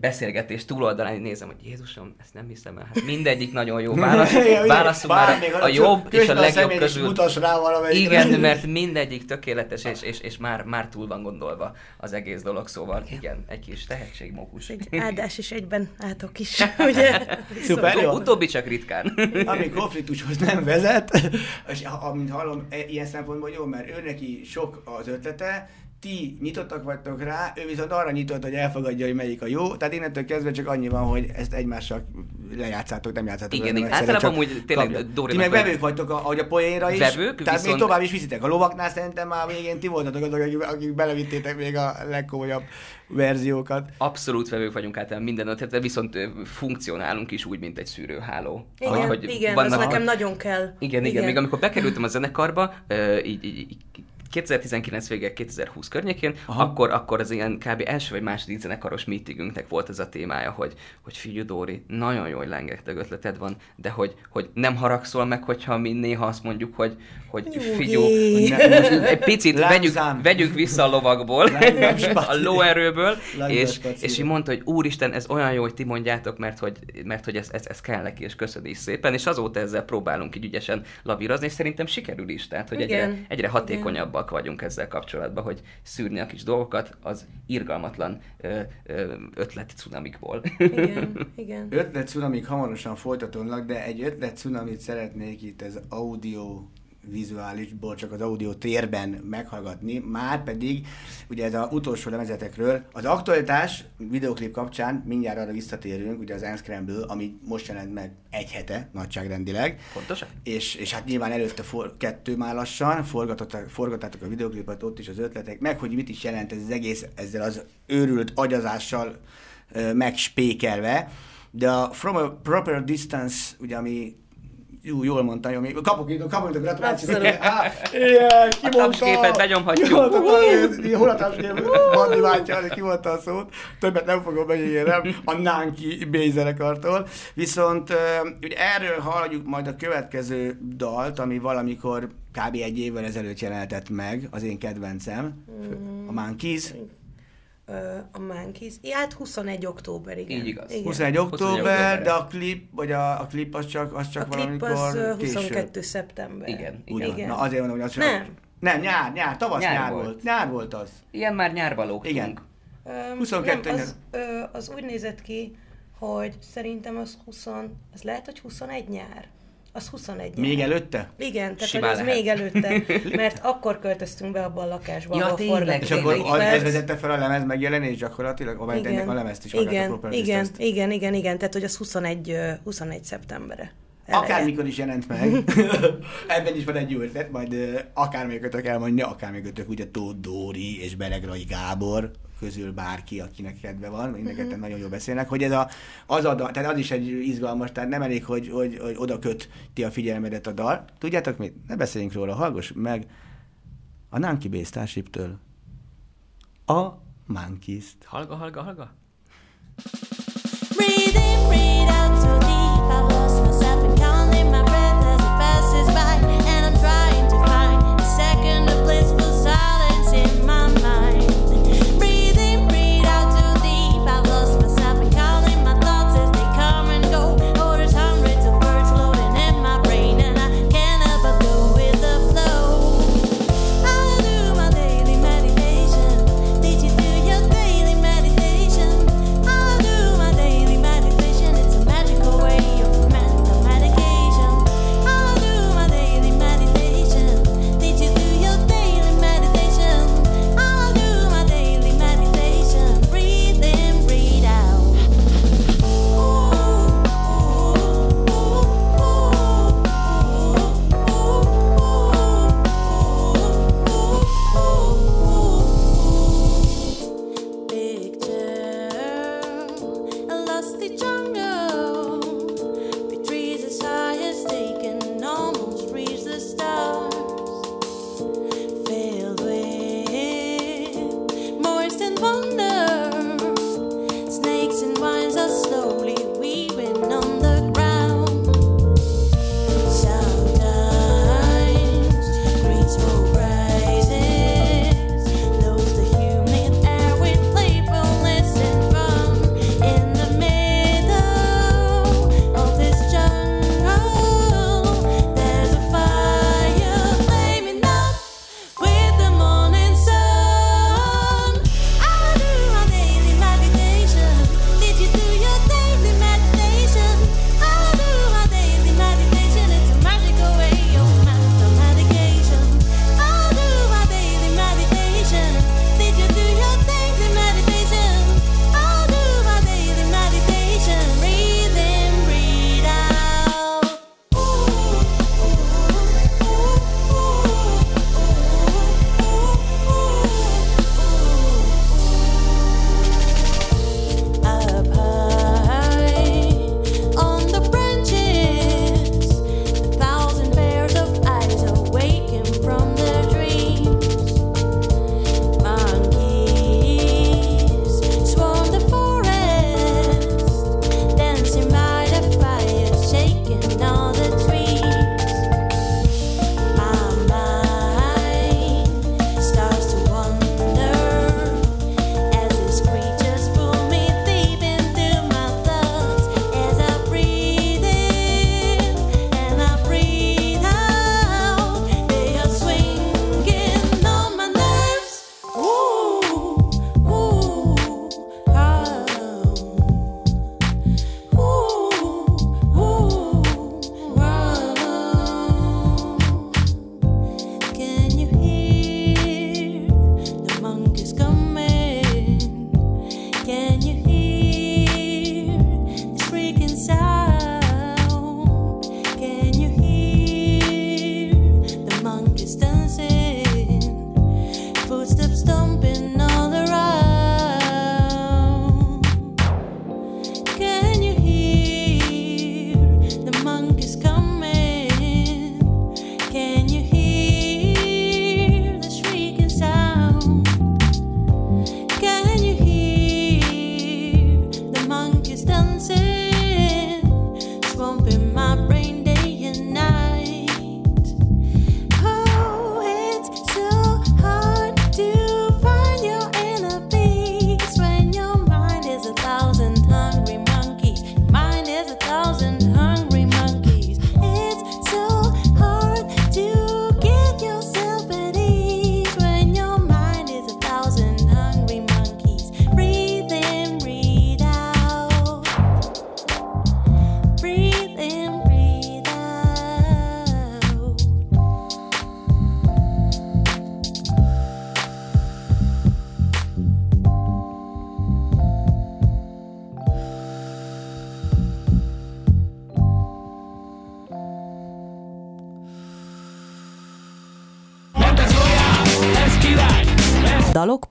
beszélgetés túloldalán nézem, hogy Jézusom, ezt nem hiszem el, hát mindegyik nagyon jó válasz, válaszol már a, a jobb és a legjobb közül. Mutas rá. Igen, mert mindegyik tökéletes, és, és, és már, már túl van gondolva az egész dolog, szóval igen, igen egy kis tehetségmókus. Egy áldás is egyben átok is, ugye? Szuper, jó. Utóbbi csak ritkán. ami konfliktushoz nem vezet, és amint hallom, e- ilyen szempontból jó, mert ő neki sok az ötlete, ti nyitottak vagytok rá, ő viszont arra nyitott, hogy elfogadja, hogy melyik a jó, tehát innentől kezdve csak annyi van, hogy ezt egymással lejátszátok, nem játszátok. Igen, igen. egyszerre Általában csak amúgy tényleg kapja. Ti meg vevők vagytok, a- ahogy a poénra is. Vevők, tehát viszont- még tovább is viszitek. A lovaknál szerintem már végén ti voltatok azok, akik, akik belevittétek még a legkomolyabb verziókat. Abszolút vevők vagyunk általában minden ötletre, viszont funkcionálunk is úgy, mint egy szűrőháló. Igen, Ahogy- igen, vannak- az nekem nagyon kell. Igen, igen, még amikor bekerültem a zenekarba, így, így, így 2019 vége, 2020 környékén, Aha. akkor, akkor az ilyen kb. első vagy második zenekaros meetingünknek volt ez a témája, hogy, hogy figyelj Dóri, nagyon jó, hogy rengeteg ötleted van, de hogy, hogy nem haragszol meg, hogyha mi néha azt mondjuk, hogy, hogy most egy picit vegyük, vegyük vissza a lovakból, a lóerőből, és, és így mondta, hogy úristen, ez olyan jó, hogy ti mondjátok, mert hogy, mert hogy ez, ez, ez kell neki, és köszöni is szépen, és azóta ezzel próbálunk így ügyesen lavírozni, és szerintem sikerül is, tehát hogy egyre, Igen. egyre hatékonyabbak vagyunk ezzel kapcsolatban, hogy szűrni a kis dolgokat az irgalmatlan ö, ö, ötlet cunamikból. Igen, igen. Ötlet cunamik hamarosan folytatódnak, de egy ötlet cunamit szeretnék itt az audio vizuálisból, csak az audio térben meghallgatni, már pedig ugye ez az utolsó lemezetekről, az aktualitás videoklip kapcsán mindjárt arra visszatérünk, ugye az Unscramble, ami most jelent meg egy hete nagyságrendileg, Pontosan? és, és hát nyilván előtte for, kettő már lassan, forgatottak, a videoklipet, ott is az ötletek, meg hogy mit is jelent ez az egész ezzel az őrült agyazással megspékelve, de a From a Proper Distance, ugye ami jó, jól mondtam, jó, még kapok itt, kapok itt a gratulációt. Á, Igen, ki A mondta? tapsképet benyomhatjuk. Ki mondta, hol a tapskép? Bandi bátyja, ki mondta a szót. Többet nem fogom megígérem a Nánki B zenekartól. Viszont ugye erről halljuk majd a következő dalt, ami valamikor kb. egy évvel ezelőtt jelenetett meg, az én kedvencem, a Monkeys. A Monkeys. Ja, hát 21 október, igen. Így igaz. Igen. 21 október, október. de a klip, vagy a, a klip az csak, az csak A klip valamikor az ö, később. 22 szeptember. Igen, igen. Igen. Na azért mondom, hogy az csak... Nem. Nem, nyár, nyár, tavasz nyár, Nyár nyár volt. volt. Nyár volt az. Ilyen már nyárba lógtunk. Igen. Öm, 22 nem, az, ö, az úgy nézett ki, hogy szerintem az 20, az lehet, hogy 21 nyár. Az 21 Még előtte? Igen, tehát Simán az lehet. még előtte, mert akkor költöztünk be abba a lakásba, ja, ahol tényleg, És akkor tényleg, ez vezette fel a lemez megjelenés gyakorlatilag, amelyet ennek a lemezt is igen, igen, igen, igen, igen, tehát hogy az 21, 21 szeptemberre. Eleje. Akármikor is jelent meg, ebben is van egy jó ötlet, majd akármelyikőtök elmondja, akármelyikőtök ugye Tóth Dóri és Beregrai Gábor, közül bárki, akinek kedve van, mindeket mhm. uh-huh. nagyon jól beszélnek, hogy ez a, az a dal, tehát az is egy izgalmas, tehát nem elég, hogy, hogy, hogy oda köti a figyelmedet a dal. Tudjátok mit? Ne beszéljünk róla, hallgass meg a Nanki Bass Starship-től a Monkeys-t. Hallga, hallga, hallga!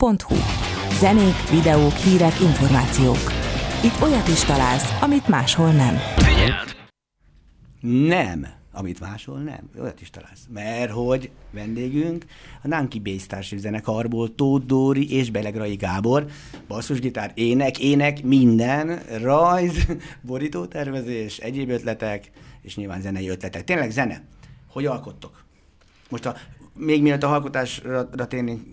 Rock.hu. Zenék, videók, hírek, információk. Itt olyat is találsz, amit máshol nem. Nem, amit máshol nem. Olyat is találsz. Mert hogy vendégünk a Nanki Bass Starship zenekarból Tóth Dóri és Belegrai Gábor. Basszusgitár, ének, ének, minden, rajz, borítótervezés, egyéb ötletek, és nyilván zenei ötletek. Tényleg zene. Hogy alkottok? Most a, még mielőtt a alkotásra térnénk,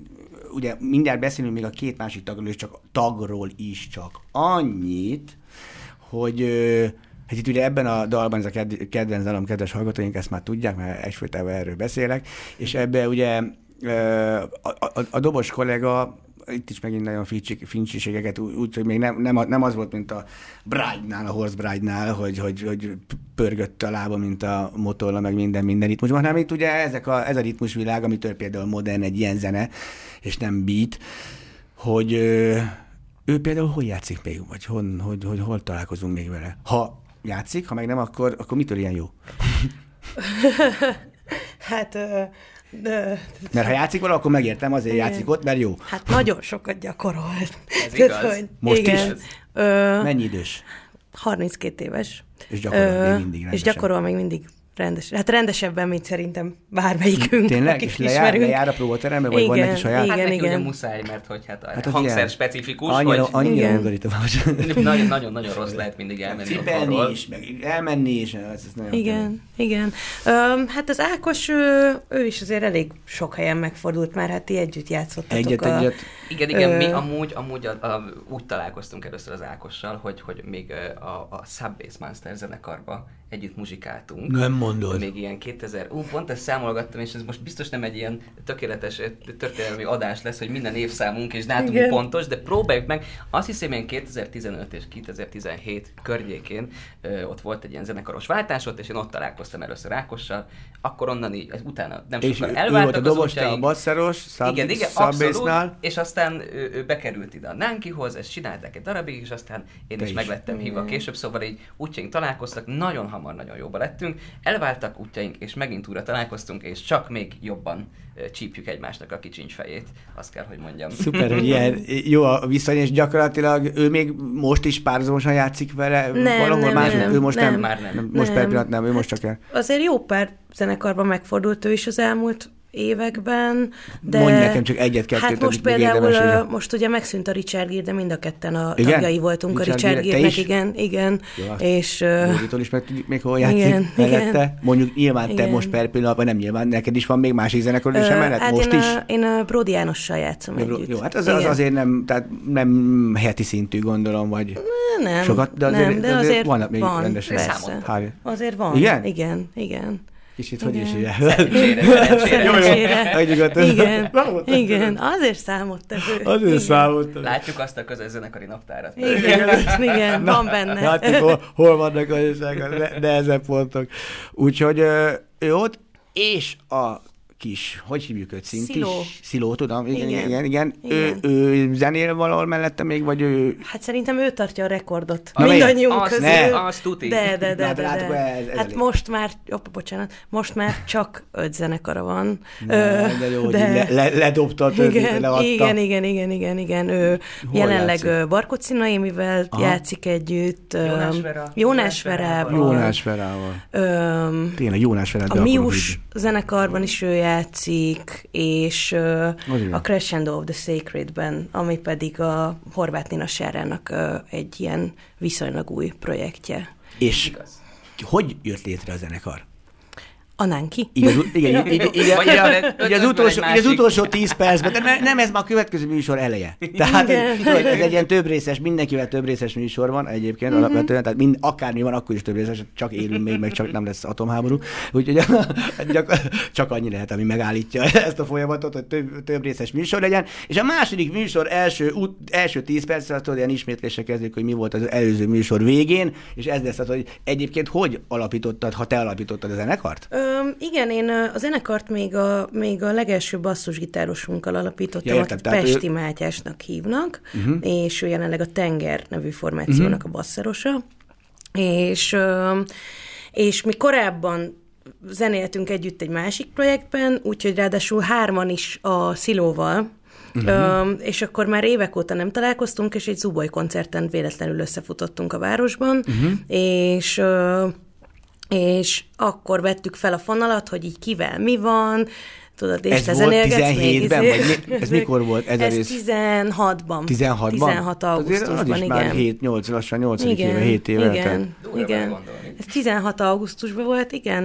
ugye mindjárt beszélünk még a két másik tagról is, csak tagról is csak annyit, hogy Hát itt ugye ebben a dalban, ez a ked- kedvenc dalom, kedves hallgatóink, ezt már tudják, mert egyfolytában erről beszélek, és ebbe ugye a, a, a dobos kollega itt is megint nagyon fincsiségeket, úgy, hogy még nem, nem, nem az volt, mint a Bride-nál, a Horse Bride-nál, hogy, hogy, hogy pörgött a lába, mint a motorla, meg minden, minden ritmusban, hanem itt ugye ezek a, ez a ritmusvilág, amitől például modern egy ilyen zene, és nem beat, hogy ö, ő például hogy játszik még, vagy hon, hogy, hogy hol találkozunk még vele. Ha játszik, ha meg nem, akkor, akkor mitől ilyen jó? Hát, ö, ö, Mert ha játszik vala, akkor megértem, azért Igen. játszik ott, mert jó. hát nagyon sokat gyakorolt. Ez igaz. hogy- Most igen. is? Ö, Mennyi idős? 32 éves. És gyakorol még mindig És rendesen. gyakorol még mindig rendes. Hát rendesebben, mint szerintem bármelyikünk, Tényleg? És lejár, ismerünk. lejár a próbaterembe, vagy van Igen, neki saját? igen. Hát neki ugye igen. muszáj, mert hogy hát a Hát hát hangszer ilyen- specifikus, Annyira, hogy annyira Igen. nagyon- nagyon-nagyon rossz lehet mindig elmenni Cipelni is, meg elmenni is, ez, ez nagyon. Igen, igen. Öm, hát az Ákos, ő, ő is azért elég sok helyen megfordult már, hát ti együtt játszottatok Egyet, a... egyet. Igen, igen, Ö, mi amúgy, amúgy a, a, úgy találkoztunk először az Ákossal, hogy, hogy még a, a Subbase Monster zenekarba együtt muzsikáltunk. Nem mondod. Még ilyen 2000, ú, pont ezt számolgattam, és ez most biztos nem egy ilyen tökéletes ö, történelmi adás lesz, hogy minden évszámunk és dátumunk Igen. pontos, de próbáljuk meg. Azt hiszem, ilyen 2015 és 2017 környékén ö, ott volt egy ilyen zenekaros váltás ott, és én ott találkoztam először Ákossal, akkor onnan így, ez utána nem És sokkal ő volt elváltak a az dobos, te a basszeros, sub, Igen, igen, abszolút. És aztán ő, ő bekerült ide a Nánkihoz, ezt csinálták egy darabig, és aztán én Te is, is. meglettem hívva később, szóval így útjaink találkoztak, nagyon hamar, nagyon jóba lettünk, elváltak útjaink, és megint újra találkoztunk, és csak még jobban csípjük egymásnak a kicsincs fejét, azt kell, hogy mondjam. Szuper, hogy ilyen jó a viszony, és gyakorlatilag ő még most is párhuzamosan játszik vele Nem, valahol nem, más, nem, ő most nem, nem. Már nem. most per Nem. pillanat nem, ő most csak el. Azért jó pár zenekarban megfordult ő is az elmúlt években, de... Mondj nekem csak egyet-kettőt, Hát most például, most ugye megszűnt a Richard Gere, de mind a ketten a Igen? tagjai voltunk Richard a Richard Gere, te Gere-nek, igen, igen, Jó, és... Bóditól is meg tudjuk még hol játszik Igen, mellette. igen. Mondjuk nyilván te Igen. most per pillanat, vagy nem nyilván, neked is van még másik zenekar is ö, emellett, hát most én is? A, én a Brody Jánossal játszom Jó, együtt. Jó, hát az, az azért nem, tehát nem heti szintű gondolom, vagy Nem, sokat, de azért, nem, de azért vannak még van, rendes persze. Azért van. Igen? Igen, igen. Kicsit, hogy is Igen. ilyen. Szerencsére, szerencsére. Jó, jó. Igen, igen, azért számottevő. Azért Igen. Látjuk azt a közös zenekari naptárat. Igen, igen, van benne. Látjuk, hol, hol vannak a ne- nehezebb pontok. Úgyhogy ott, és a kis, hogy hívjuk őt, szint Sziló. is? Sziló, tudom, igen, igen, Igen. igen. igen. Ő, ő zenél valahol mellette még, vagy ő... Hát szerintem ő tartja a rekordot. Na, Mindannyiunk Azt- közül. ne. azt tuti. De, de, de, Na, de, de de. ez- ez Hát elég. most már, opa, bocsánat, most már csak öt zenekara van. Na, de jó, hogy le, le, ledobta a többit, igen, leadta. igen, igen, igen, igen, igen. Ő Hol jelenleg játszik? ö, Noémivel Aha. játszik együtt. Jónás Vera. Jónás Verával. Jónás Verával. Öm, Tényleg Jónás Verával. a Mius zenekarban is ő játszik, és ö, Az igen. a Crescendo of the Sacred-ben, ami pedig a Horváth Nina Sárának ö, egy ilyen viszonylag új projektje. És Igaz. hogy jött létre a zenekar? A Nánki? Így az, ut- igen, így, Vagy így, ötven- így, az utolsó, így az utolsó tíz percben, de ne- nem ez már a következő műsor eleje. Tehát Igen. ez egy ilyen több részes, mindenkivel több részes műsor van egyébként Mhm. alapvetően, tehát mind, akármi van, akkor is több részes, csak élünk még, meg csak nem lesz atomháború. Úgyhogy csak, csak annyi lehet, ami megállítja ezt a folyamatot, hogy több, több részes műsor legyen. És a második műsor első, út, első tíz perc, az tudod, ilyen ismétlésre kezdődik, hogy mi volt az előző műsor végén, és ez lesz az, hogy egyébként hogy alapítottad, ha te alapítottad a zenekart? Öm, igen, én ö, a zenekart még a, még a legelső basszusgitárosunkkal alapítottam, Ja, értem, akit tehát ő- Pesti Mátyásnak hívnak, uh-huh. és ő jelenleg a Tenger nevű formációnak uh-huh. a basszerosa. És, és mi korábban zenéltünk együtt egy másik projektben, úgyhogy ráadásul hárman is a Szilóval Uh-huh. És akkor már évek óta nem találkoztunk, és egy Zuboly koncerten véletlenül összefutottunk a városban, uh-huh. és... ö, és akkor vettük fel a fonalat, hogy így kivel mi van, tudod, és Ez te volt zenélgetsz még, 17-ben, izé. vagy mi- ez mikor volt ez Ez rész? 16-ban. 16-ban? 16 Azért augusztusban, az is igen. már 7-8, lassan 8 igen, éve, 7 éve. igen, igen. belegondolni. Ez 16 augusztusban volt, igen,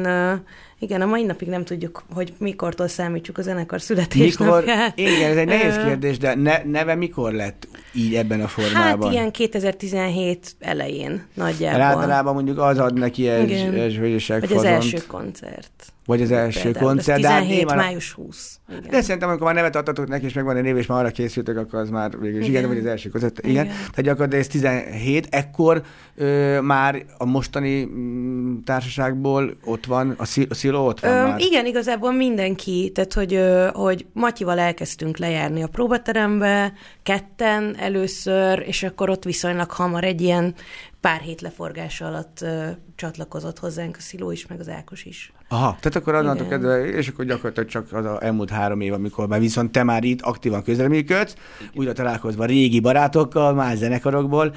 igen, a mai napig nem tudjuk, hogy mikortól számítsuk a zenekar Mikor, születésnapját. igen, ez egy nehéz kérdés, de ne, neve mikor lett így ebben a Hát formában? ilyen 2017 elején nagyjából. általában mondjuk az ad neki egy, egy Vagy az első koncert. Vagy az első Például, koncert. Ez de hát 17, nyilván- május 20. Igen. De szerintem, amikor már nevet adtatok neki, és megvan a név, és már arra készültek, akkor az már végül is igen, Igen. vagy az első koncert. Igen. Igen. Tehát gyakorlatilag ez 17, ekkor ö, már a mostani mm, társaságból ott van, a, szil- a Sziló ott van Ö, már. igen, igazából mindenki, tehát hogy, ö, hogy Matyival elkezdtünk lejárni a próbaterembe, ketten először, és akkor ott viszonylag hamar egy ilyen pár hét leforgása alatt ö, csatlakozott hozzánk a Sziló is, meg az Ákos is. Aha, tehát akkor Igen. kezdve, és akkor gyakorlatilag csak az a elmúlt három év, amikor már viszont te már itt aktívan közreműködsz, újra találkozva régi barátokkal, más zenekarokból,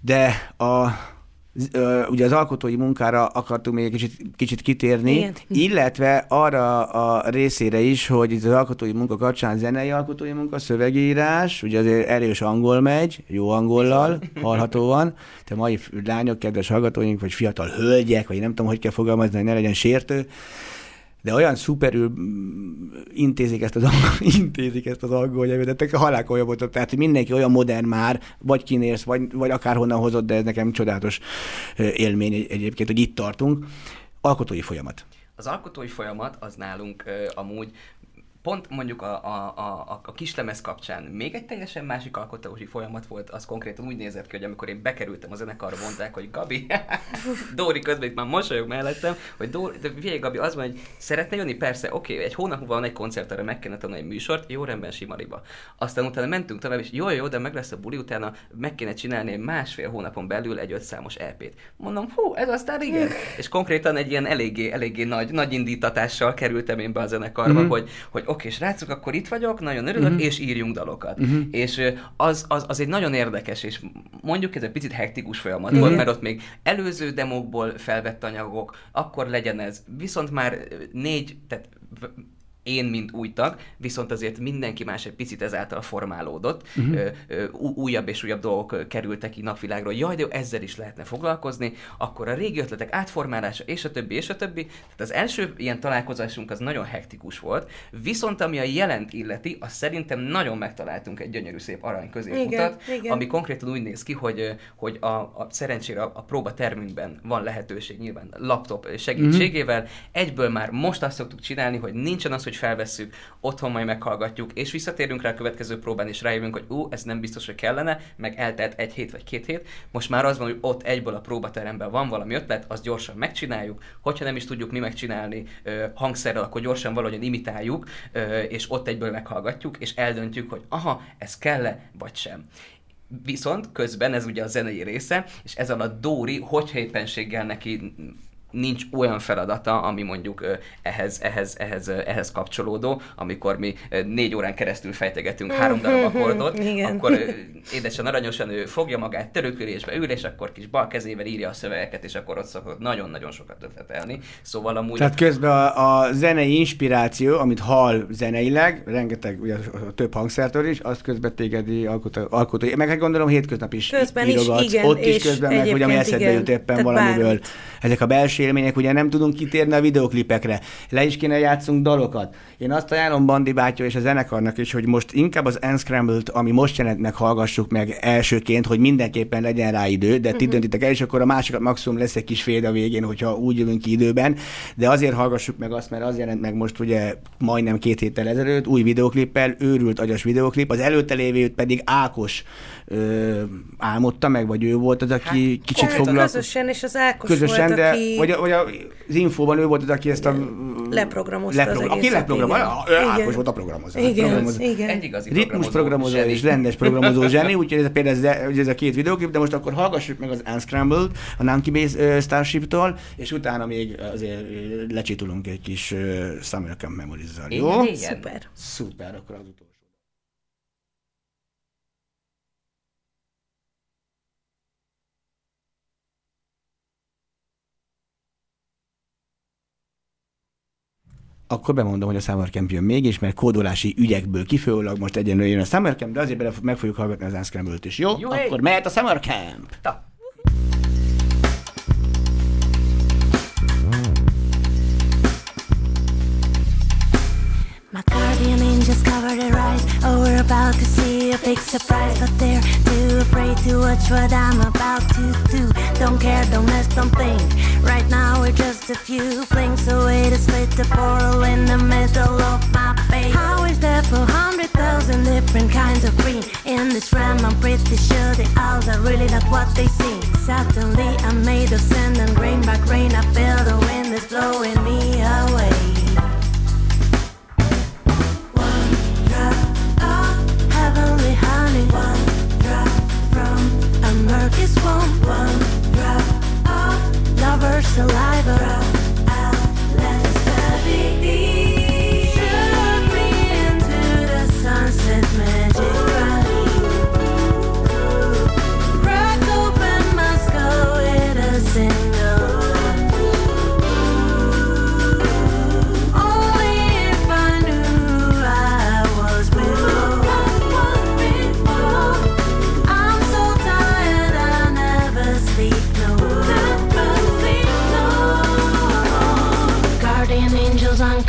de a ugye az alkotói munkára akartunk még egy kicsit, kicsit kitérni, Igen. illetve arra a részére is, hogy itt az alkotói munka kapcsán zenei alkotói munka, szövegírás, ugye azért erős angol megy, jó angollal, hallhatóan. Te mai lányok, kedves hallgatóink, vagy fiatal hölgyek, vagy nem tudom, hogy kell fogalmazni, hogy ne legyen sértő, de olyan szuperül intézik ezt az angol, intézik ezt az angol nyelvet, de halálkolja volt, tehát mindenki olyan modern már, vagy kinérsz, vagy, vagy akárhonnan hozott, de ez nekem csodálatos élmény egy- egyébként, hogy itt tartunk. Alkotói folyamat. Az alkotói folyamat az nálunk ö, amúgy pont mondjuk a, a, a, a kislemez kapcsán még egy teljesen másik alkotói folyamat volt, az konkrétan úgy nézett ki, hogy amikor én bekerültem a zenekarra, mondták, hogy Gabi, Dóri közben itt már mosolyog mellettem, hogy Dóri, de figyelj Gabi, az van, hogy szeretne jönni, persze, oké, egy hónap múlva van egy koncert, erre meg kellene tanulni egy műsort, jó rendben simariba. Aztán utána mentünk tovább, és jó, jó, de meg lesz a buli, utána meg kéne csinálni másfél hónapon belül egy ötszámos EP-t. Mondom, hú, ez aztán igen. és konkrétan egy ilyen eléggé, eléggé nagy, nagy indítatással kerültem én be a zenekarba, Mhm. hogy, hogy oké, srácok, akkor itt vagyok, nagyon örülök, Mhm. és írjunk dalokat. Mhm. És az, az, az egy nagyon érdekes, és mondjuk ez egy picit hektikus folyamat Mhm. volt, mert ott még előző demókból felvett anyagok, akkor legyen ez. Viszont már négy, tehát én, mint új tag, viszont azért mindenki más egy picit ezáltal formálódott. Mhm. Uh-huh. Újabb és újabb dolgok kerültek ki napvilágról. Jaj, de jó, ezzel is lehetne foglalkozni. Akkor a régi ötletek átformálása, és a többi, és a többi. Tehát az első ilyen találkozásunk az nagyon hektikus volt. Viszont ami a jelent illeti, az szerintem nagyon megtaláltunk egy gyönyörű szép arany középutat, Igen, igen. ami konkrétan úgy néz ki, hogy, hogy a, a szerencsére a, a próba termünkben van lehetőség nyilván laptop segítségével. Egyből már most azt szoktuk csinálni, hogy nincsen az, hogy felvesszük, otthon majd meghallgatjuk, és visszatérünk rá a következő próbán, és rájövünk, hogy ú, ez nem biztos, hogy kellene, meg eltelt egy hét vagy két hét. Most már az van, hogy ott egyből a próbateremben van valami ötlet, azt gyorsan megcsináljuk. Hogyha nem is tudjuk mi megcsinálni ö, hangszerrel, akkor gyorsan valahogyan imitáljuk, ö, és ott egyből meghallgatjuk, és eldöntjük, hogy aha, ez kell-e, vagy sem. Viszont közben ez ugye a zenei része, és ez alatt Dóri, hogyha éppenséggel neki nincs olyan feladata, ami mondjuk ehhez, ehhez, ehhez, ehhez kapcsolódó, amikor mi négy órán keresztül fejtegetünk három darab akkordot, akkor édesen aranyosan ő fogja magát, törökülésbe ül, és akkor kis bal kezével írja a szövegeket, és akkor ott szokott nagyon-nagyon sokat ötletelni. Szóval amúgy... Tehát közben a, a zenei inspiráció, amit hall zeneileg, rengeteg, ugye a több hangszertől is, azt közben tégedi alkotó, alkotó. Meg hát gondolom hétköznap is Közben is, igen, Ott is közben meg, hogy ami eszedbe igen. jut éppen Tehát valamiről. bármit. Ezek a belső élmények, ugye nem tudunk kitérni a videoklipekre. Le is kéne játszunk dalokat. Én azt ajánlom Bandi bátya és a zenekarnak is, hogy most inkább az Unscrambled, ami most jelent meg, hallgassuk meg elsőként, hogy mindenképpen legyen rá idő, de ti Mhm. döntitek el, és akkor a másikat maximum lesz egy kis fél a végén, hogyha úgy jövünk ki időben. De azért hallgassuk meg azt, mert az jelent meg most ugye majdnem két héttel ezelőtt, új videoklippel, őrült agyas videoklip, az előtte lévőt pedig Ákos ö, álmodta meg, vagy ő volt az, aki Hát, kicsit hát foglalkozott. Közösen, és az Ákos Közösen, volt, de aki... vagy, a- vagy az infóban ő volt az, aki ezt a... Leprogramozta az Aki leprogramozta, igen. ő Ákos Igen. volt a programozó. Igen, Programozó. igen. Egy igazi Ritmus programozó zseni. és rendes programozó zseni, úgyhogy ez a, például ez, ez a két videóklip, de most akkor hallgassuk meg az Unscrambled a Nanky Base uh, Starship-tól, és utána még azért lecsitulunk egy kis uh, Summer Camp Memories-zal. Jó? Igen, igen. Szuper. Szuper, akkor az utolsó. Akkor bemondom, hogy a Summer Camp jön mégis, mert kódolási ügyekből kifolyólag most egyenlően jön a Summer Camp, de azért bele, meg fogjuk hallgatni az Unscramble-t is, jó? Jó, akkor mehet a Summer Camp! Ta. Eyes. Oh, we're about to see a big surprise, but they're too afraid to watch what I'm about to do. Don't care, don't mess, don't think. Right now we're just a few blinks away to split the portal in the middle of my face. How is there for hundred thousand different kinds of green? In this realm, I'm pretty sure the owls are really not what they seem. Suddenly, I'm made of sand and grain by grain. I feel the wind is blowing me away. Honey. One drop from a murky swamp. One drop of lover's saliva. Drop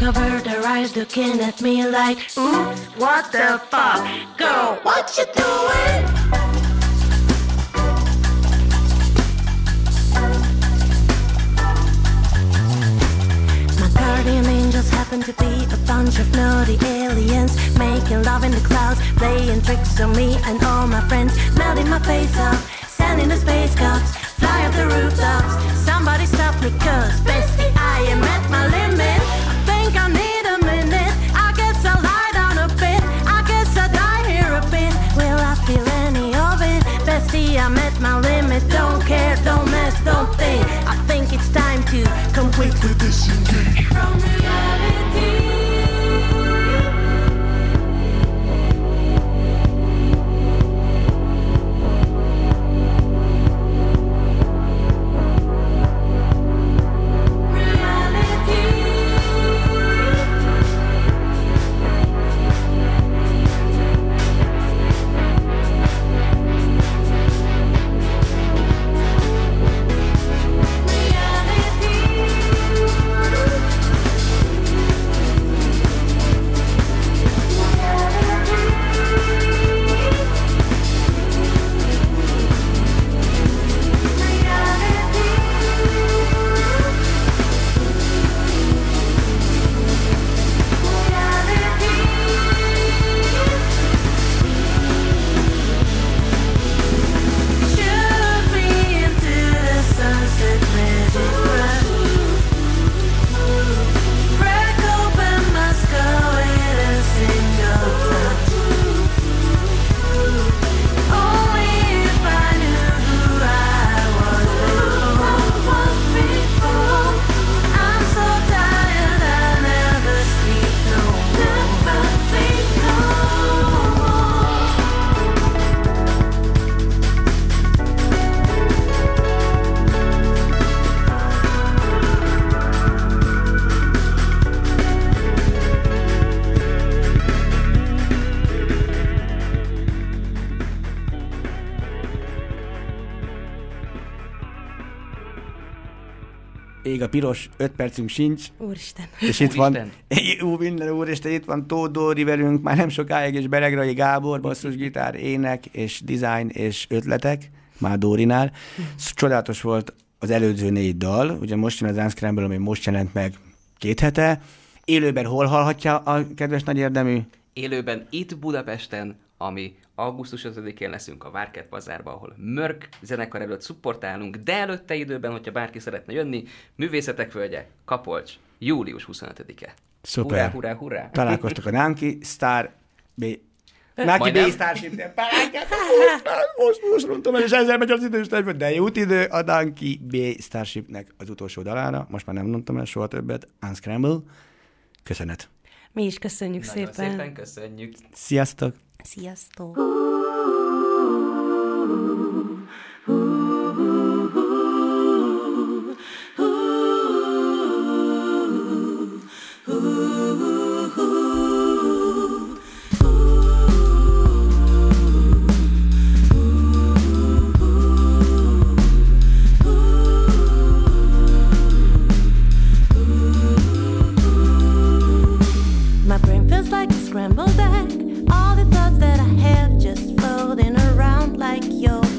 uncover their eyes looking at me like, oops, what the fuck? Girl, what you doing? My guardian angels happen to be a bunch of naughty aliens Making love in the clouds, playing tricks on me and all my friends Melting my face off, sending the space cups Fly up the rooftops, somebody stop me cause Bestie, I am at my limit I'm at my limit Don't care, don't mess, don't think. I think it's time to completely disengage Ég a piros, öt percünk sincs, Úristen. és itt van, Úristen. ú, minden úr, és itt van Tóth Dóri velünk, már nem sokáig, és Beregrai Gábor, basszusgitár, ének, és design, és ötletek, már Dórinál. Csodálatos volt az előző négy dal, ugye most jön az Unscramble, ami most jelent meg két hete. Élőben hol hallhatja a kedves nagy érdemű? Élőben itt Budapesten, ami augusztus 5-én leszünk a Várkert bazárba, ahol Mörk zenekar előtt szupportálunk, de előtte időben, hogyha bárki szeretne jönni, Művészetek Völgye, Kapolcs, július 25-e. Szuper. Hurrá, hurrá, hurrá. Találkoztok a Nánki Star B... Nánki B. Starship, de pályákat, most, most, most mondtam és ezzel megy az idős de jut idő a Nánki B Starshipnek az utolsó dalára, most már nem mondtam el soha többet, Unscramble. Köszönet. Mi is köszönjük Nagyon szépen. szépen köszönjük. Sziasztok! Sziasztok! scrambled like your